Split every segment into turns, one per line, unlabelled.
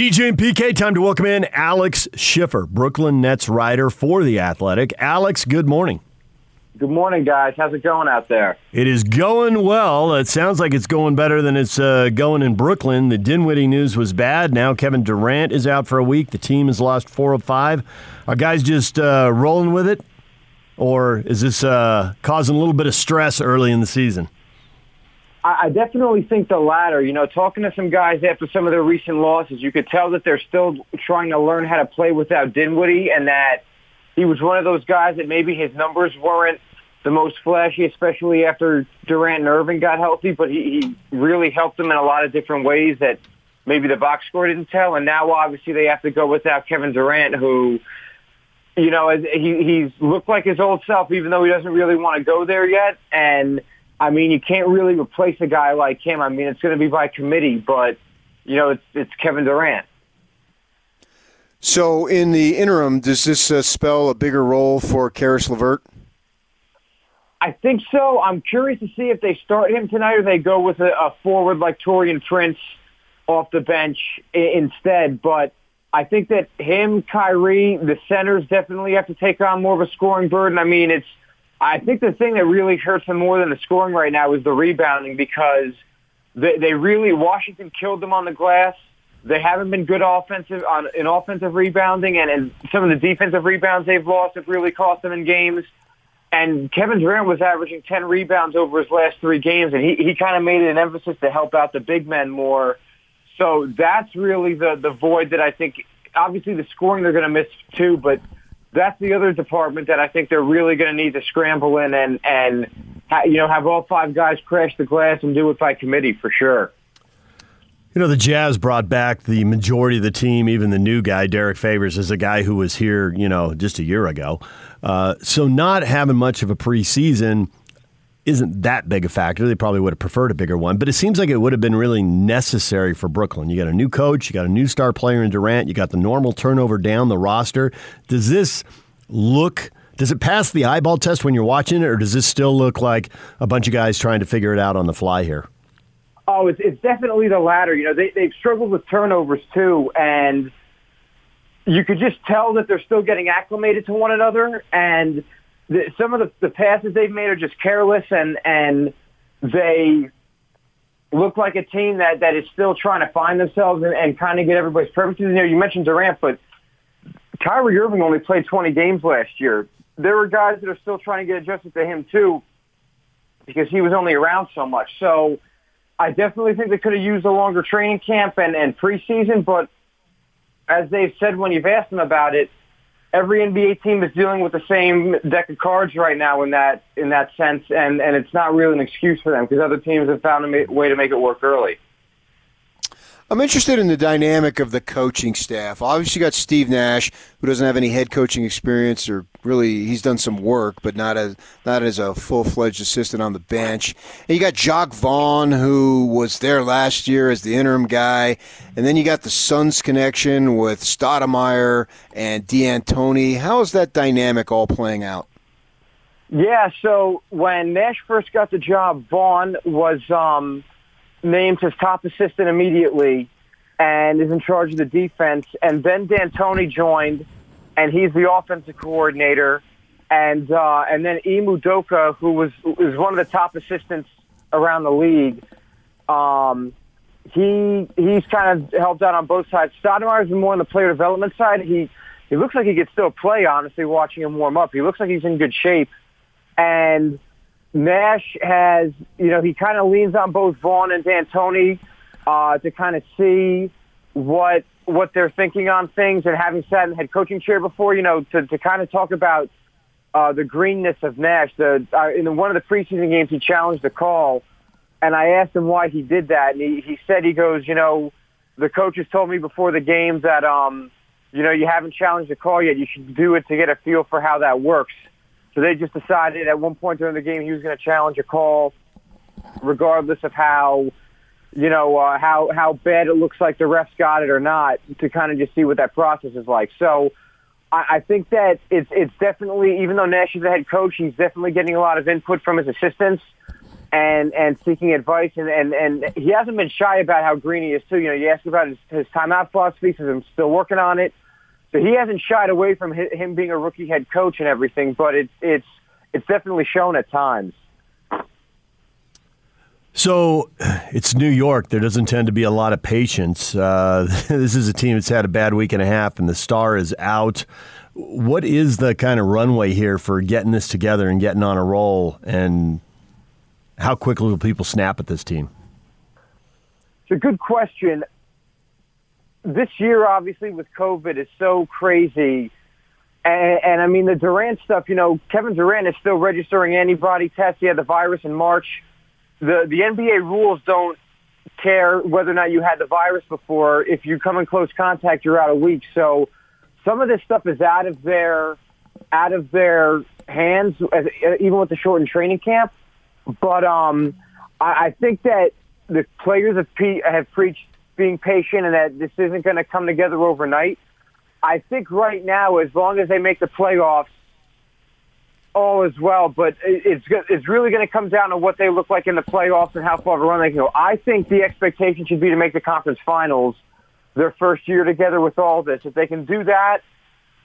DJ and PK, time to welcome in Alex Schiffer, Brooklyn Nets writer for The Athletic. Alex, good morning.
Good morning, guys. How's it going out there?
It is going well. It sounds like it's going better than it's uh, going in Brooklyn. The Dinwiddie news was bad. Now Kevin Durant is out for a week. The team has lost four of five. Are guys just uh, rolling with it? Or is this uh, causing a little bit of stress early in the season?
I definitely think the latter. You know, talking to some guys after some of their recent losses, you could tell that they're still trying to learn how to play without Dinwiddie and that he was one of those guys that maybe his numbers weren't the most flashy, especially after Durant and Irving got healthy, but he, he really helped them in a lot of different ways that maybe the box score didn't tell. And now obviously they have to go without Kevin Durant, who, you know, he, he's looked like his old self, even though he doesn't really want to go there yet. And I mean, you can't really replace a guy like him. I mean, it's going to be by committee, but you know, it's it's Kevin Durant.
So, in the interim, does this uh, spell a bigger role for Caris LeVert?
I think so. I'm curious to see if they start him tonight or they go with a, a forward like Taurean Prince off the bench instead. But I think that him, Kyrie, the centers definitely have to take on more of a scoring burden. I mean, it's I think the thing that really hurts them more than the scoring right now is the rebounding because they, they really Washington killed them on the glass. They haven't been good offensive on in offensive rebounding, and, and some of the defensive rebounds they've lost have really cost them in games. And Kevin Durant was averaging 10 rebounds over his last three games, and he, he kind of made it an emphasis to help out the big men more. So that's really the, the void that I think, obviously the scoring they're going to miss too, but that's the other department that I think they're really going to need to scramble in and and you know have all five guys crash the glass and do it by committee for sure.
You know, the Jazz brought back the majority of the team, even the new guy, Derrick Favors, is a guy who was here, you know, just a year ago. Uh, so not having much of a preseason isn't that big a factor. They probably would have preferred a bigger one, but it seems like it would have been really necessary for Brooklyn. You got a new coach, you got a new star player in Durant, you got the normal turnover down the roster. Does this look does it pass the eyeball test when you're watching it, or does this still look like a bunch of guys trying to figure it out on the fly here?
Oh, it's, it's definitely the latter. You know, they, they've struggled with turnovers too, and you could just tell that they're still getting acclimated to one another. And the, some of the, the passes they've made are just careless and and they look like a team that that is still trying to find themselves and, and kind of get everybody's purposes. You know, you mentioned Durant, but Kyrie Irving only played 20 games last year. There were guys that are still trying to get adjusted to him too, because he was only around so much. So I definitely think they could have used a longer training camp and, and preseason, but as they've said when you've asked them about it, every NBA team is dealing with the same deck of cards right now in that in that sense, and and it's not really an excuse for them because other teams have found a way to make it work early.
I'm interested in the dynamic of the coaching staff. Obviously, you got Steve Nash, who doesn't have any head coaching experience, or really he's done some work, but not as not as a full fledged assistant on the bench. And you got Jacque Vaughn, who was there last year as the interim guy, and then you got the Suns connection with Stoudemire and D'Antoni. How is that dynamic all playing out?
Yeah, so when Nash first got the job, Vaughn was. Um, named his top assistant immediately and is in charge of the defense. And then D'Antoni joined, and he's the offensive coordinator. And uh, and then Ime Udoka, who was is one of the top assistants around the league. Um, he he's kind of helped out on both sides. Stoudemire's been more on the player development side. He he looks like he could still play. Honestly, watching him warm up, he looks like he's in good shape. And Nash has, you know, he kind of leans on both Vaughn and D'Antoni uh, to kind of see what what they're thinking on things. And having sat in the head coaching chair before, you know, to, to kind of talk about uh, the greenness of Nash. The uh, in one of the preseason games, he challenged the call, and I asked him why he did that, and he, he said he goes, you know, the coaches told me before the game that, um, you know, you haven't challenged the call yet. You should do it to get a feel for how that works. So they just decided at one point during the game he was going to challenge a call, regardless of how, you know, uh, how how bad it looks like the refs got it or not, to kind of just see what that process is like. So I, I think that it's it's definitely even though Nash is the head coach, he's definitely getting a lot of input from his assistants. and and seeking advice. And, and and he hasn't been shy about how green he is too. You know, you ask about his, his timeout philosophy, says I'm still working on it. So he hasn't shied away from him being a rookie head coach and everything, but it's it's it's definitely shown at times.
So it's New York. There doesn't tend to be a lot of patience. Uh, this is a team that's had a bad week and a half, and the star is out. What is the kind of runway here for getting this together and getting on a roll? And how quickly will people snap at this team?
It's a good question. This year, obviously, with COVID, is so crazy. And, and I mean, the Durant stuff, you know, Kevin Durant is still registering antibody tests. He had the virus in March the the NBA rules don't care whether or not you had the virus before. If you come in close contact, you're out a week. So some of this stuff is out of their out of their hands, even with the shortened training camp. But um, I, I think that the players have, pe- have preached being patient and that this isn't going to come together overnight. I think right now, as long as they make the playoffs, all as well, but it's it's really going to come down to what they look like in the playoffs and how far of a run they can go. I think the expectation should be to make the conference finals their first year together with all this. If they can do that,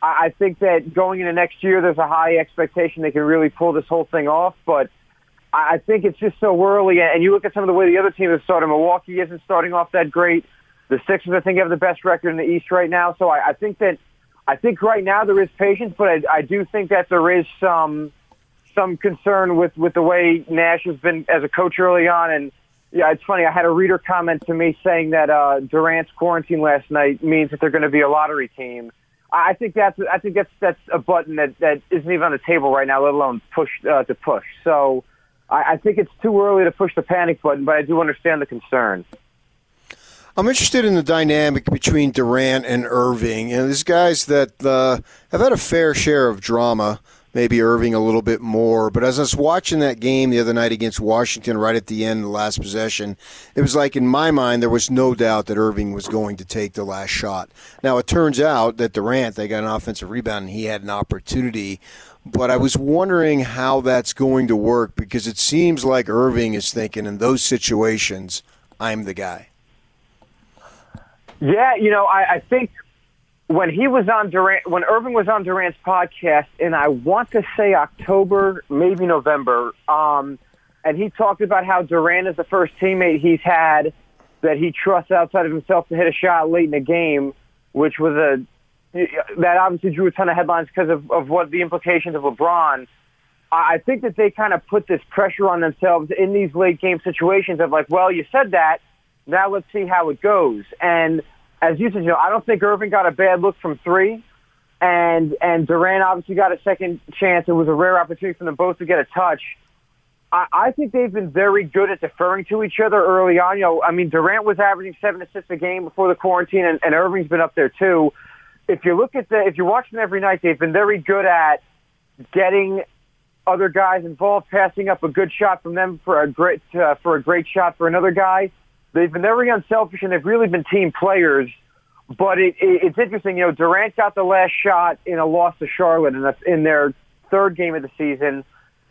I think that going into next year, there's a high expectation they can really pull this whole thing off. But I think it's just so early. And you look at some of the way the other team is starting. Milwaukee isn't starting off that great. The Sixers, I think, have the best record in the East right now. So I, I think that I think right now there is patience, but I, I do think that there is some some concern with with the way Nash has been as a coach early on. And yeah, it's funny. I had a reader comment to me saying that uh, Durant's quarantine last night means that they're going to be a lottery team. I think that's I think that's that's a button that that isn't even on the table right now, let alone push uh, to push. So I, I think it's too early to push the panic button, but I do understand the concern.
I'm interested in the dynamic between Durant and Irving. And these guys that uh, have had a fair share of drama, maybe Irving a little bit more. But as I was watching that game the other night against Washington, right at the end the last possession, it was like in my mind there was no doubt that Irving was going to take the last shot. Now it turns out that Durant they got an offensive rebound and he had an opportunity. But I was wondering how that's going to work because it seems like Irving is thinking in those situations, I'm the guy.
Yeah, you know, I, I think when he was on Durant, when Irving was on Durant's podcast, and I want to say October, maybe November, um, and he talked about how Durant is the first teammate he's had that he trusts outside of himself to hit a shot late in the game, which was a that obviously drew a ton of headlines because of, of what the implications of LeBron. I think that they kind of put this pressure on themselves in these late game situations of like, well, you said that, now let's see how it goes. And as you said, you know, I don't think Irving got a bad look from three, and and Durant obviously got a second chance. It was a rare opportunity for them both to get a touch. I, I think they've been very good at deferring to each other early on. You know, I mean, Durant was averaging seven assists a game before the quarantine, and, and Irving's been up there too. If you look at the, if you watch them every night, they've been very good at getting other guys involved, passing up a good shot from them for a great uh, for a great shot for another guy They've been very unselfish and they've really been team players. But it, it, it's interesting, you know, Durant got the last shot in a loss to Charlotte in, the, in their third game of the season,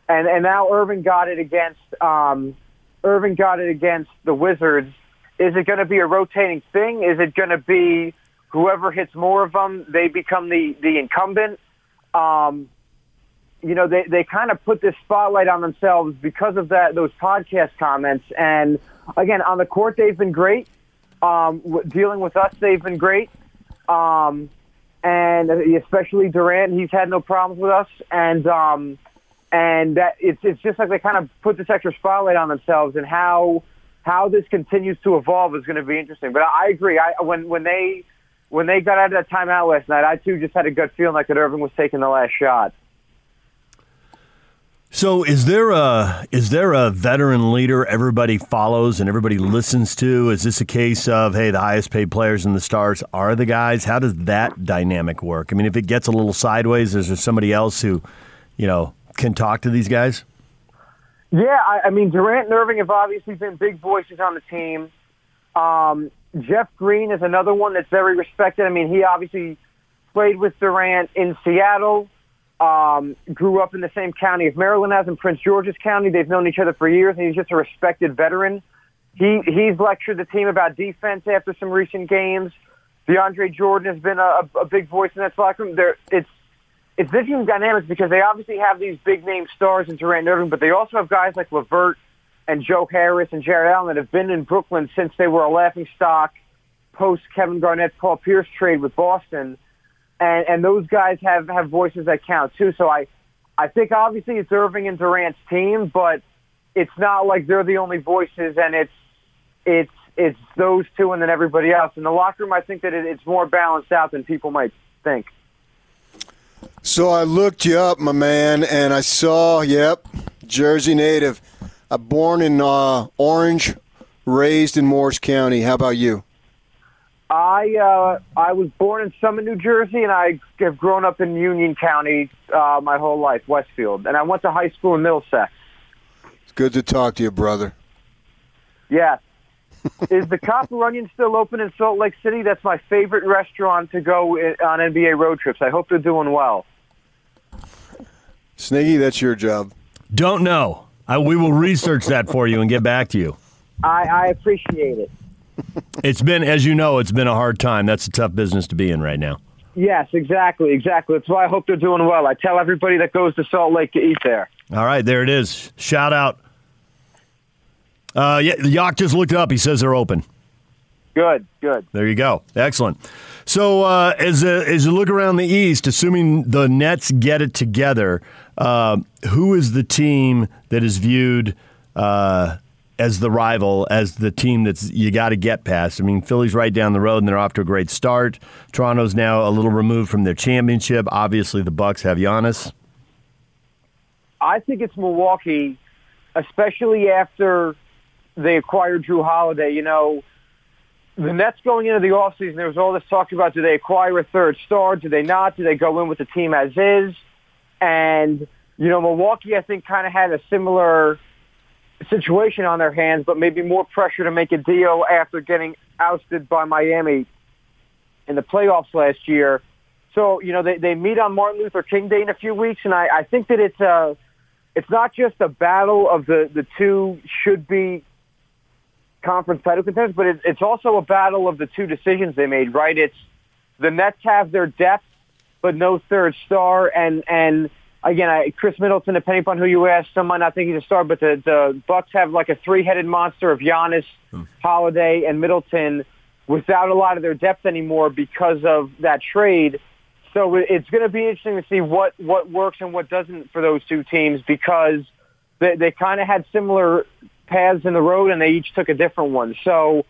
and and now Irving got it against um, Irving got it against the Wizards. Is it going to be a rotating thing? Is it going to be whoever hits more of them, they become the the incumbent? Um, you know, they they kind of put this spotlight on themselves because of that those podcast comments and again, on the court, they've been great. Um, dealing with us, they've been great. Um, and especially Durant, he's had no problems with us. And um, and that it's it's just like they kind of put this extra spotlight on themselves, and how how this continues to evolve is going to be interesting. But I, I agree. I when when they when they got out of that timeout last night, I too just had a gut feeling like that Irving was taking the last shot.
So is there a is there a veteran leader everybody follows and everybody listens to? Is this a case of hey, the highest paid players and the stars are the guys? How does that dynamic work? I mean, if it gets a little sideways, is there somebody else who, you know, can talk to these guys?
Yeah, I, I mean Durant and Irving have obviously been big voices on the team. Um, Jeff Green is another one that's very respected. I mean, he obviously played with Durant in Seattle um, grew up in the same county as Maryland as in Prince George's County. They've known each other for years, and he's just a respected veteran. He he's lectured the team about defense after some recent games. DeAndre Jordan has been a, a big voice in that locker room. There, it's it's interesting dynamics because they obviously have these big name stars in Durant and Irving, but they also have guys like LeVert and Joe Harris and Jarrett Allen that have been in Brooklyn since they were a laughing stock post Kevin Garnett Paul Pierce trade with Boston and and those guys have have voices that count too. So I I think obviously it's Irving and Durant's team, but it's not like they're the only voices, and it's it's it's those two and then everybody else. In the locker room, I think that it, it's more balanced out than people might think.
So I looked you up, my man, and I saw, yep, Jersey native. I'm born in uh, Orange, raised in Morris County. How about you?
I uh, I was born in Summit, New Jersey, and I have grown up in Union County uh, my whole life, Westfield, and I went to high school in Middlesex.
It's good to talk to you, brother.
Yes. Is the Copper Onion still open in Salt Lake City? That's my favorite restaurant to go on NBA road trips. I hope they're doing well.
Sniggy, that's your job.
Don't know. I, we will research that for you and get back to you.
I, I appreciate it.
It's been, as you know, it's been a hard time. That's a tough business to be in right now.
Yes, exactly, exactly. That's why I hope they're doing well. I tell everybody that goes to Salt Lake to eat there.
All right, there it is. Shout out. Uh, yeah, Yock just looked up. He says they're open.
Good, good.
There you go. Excellent. So uh, as a, as you look around the East, assuming the Nets get it together, uh, who is the team that is viewed uh, as the rival, as the team that's you got to get past. I mean, Philly's right down the road and they're off to a great start. Toronto's now a little removed from their championship. Obviously, the Bucks have Giannis.
I think it's Milwaukee, especially after they acquired Jrue Holiday. You know, the Nets going into the offseason, there was all this talk about do they acquire a third star? Do they not? Do they go in with the team as is? And, you know, Milwaukee, I think, kind of had a similar – situation on their hands, but maybe more pressure to make a deal after getting ousted by Miami in the playoffs last year. So, you know, they, they meet on Martin Luther King Day in a few weeks, and I, I think that it's a, it's not just a battle of the, the two should be conference title contenders, but it, it's also a battle of the two decisions they made, right? It's the Nets have their depth, but no third star, and, and again, I, Khris Middleton, depending upon who you ask, some might not think he's a star, but the, the Bucks have like a three-headed monster of Giannis, hmm. Holiday, and Middleton without a lot of their depth anymore because of that trade. So it's going to be interesting to see what, what works and what doesn't for those two teams because they, they kind of had similar paths in the road and they each took a different one. So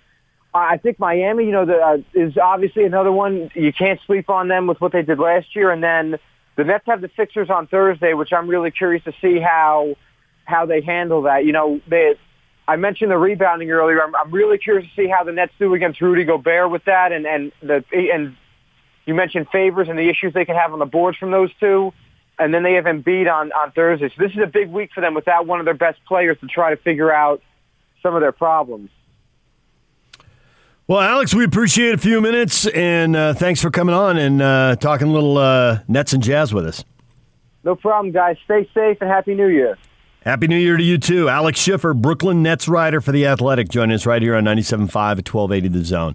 I think Miami, you know, the, uh, is obviously another one. You can't sleep on them with what they did last year. And then the Nets have the Sixers on Thursday, which I'm really curious to see how how they handle that. You know, they I mentioned the rebounding earlier. I'm, I'm really curious to see how the Nets do against Rudy Gobert with that, and and the and you mentioned Favors and the issues they can have on the boards from those two, and then they have Embiid on on Thursday. So this is a big week for them without one of their best players to try to figure out some of their problems.
Well, Alex, we appreciate a few minutes, and uh, thanks for coming on and uh, talking a little uh, Nets and Jazz with us.
No problem, guys. Stay safe and Happy New Year.
Happy New Year to you, too. Alex Schiffer, Brooklyn Nets writer for The Athletic, joining us right here on 97.5 at 1280 The Zone.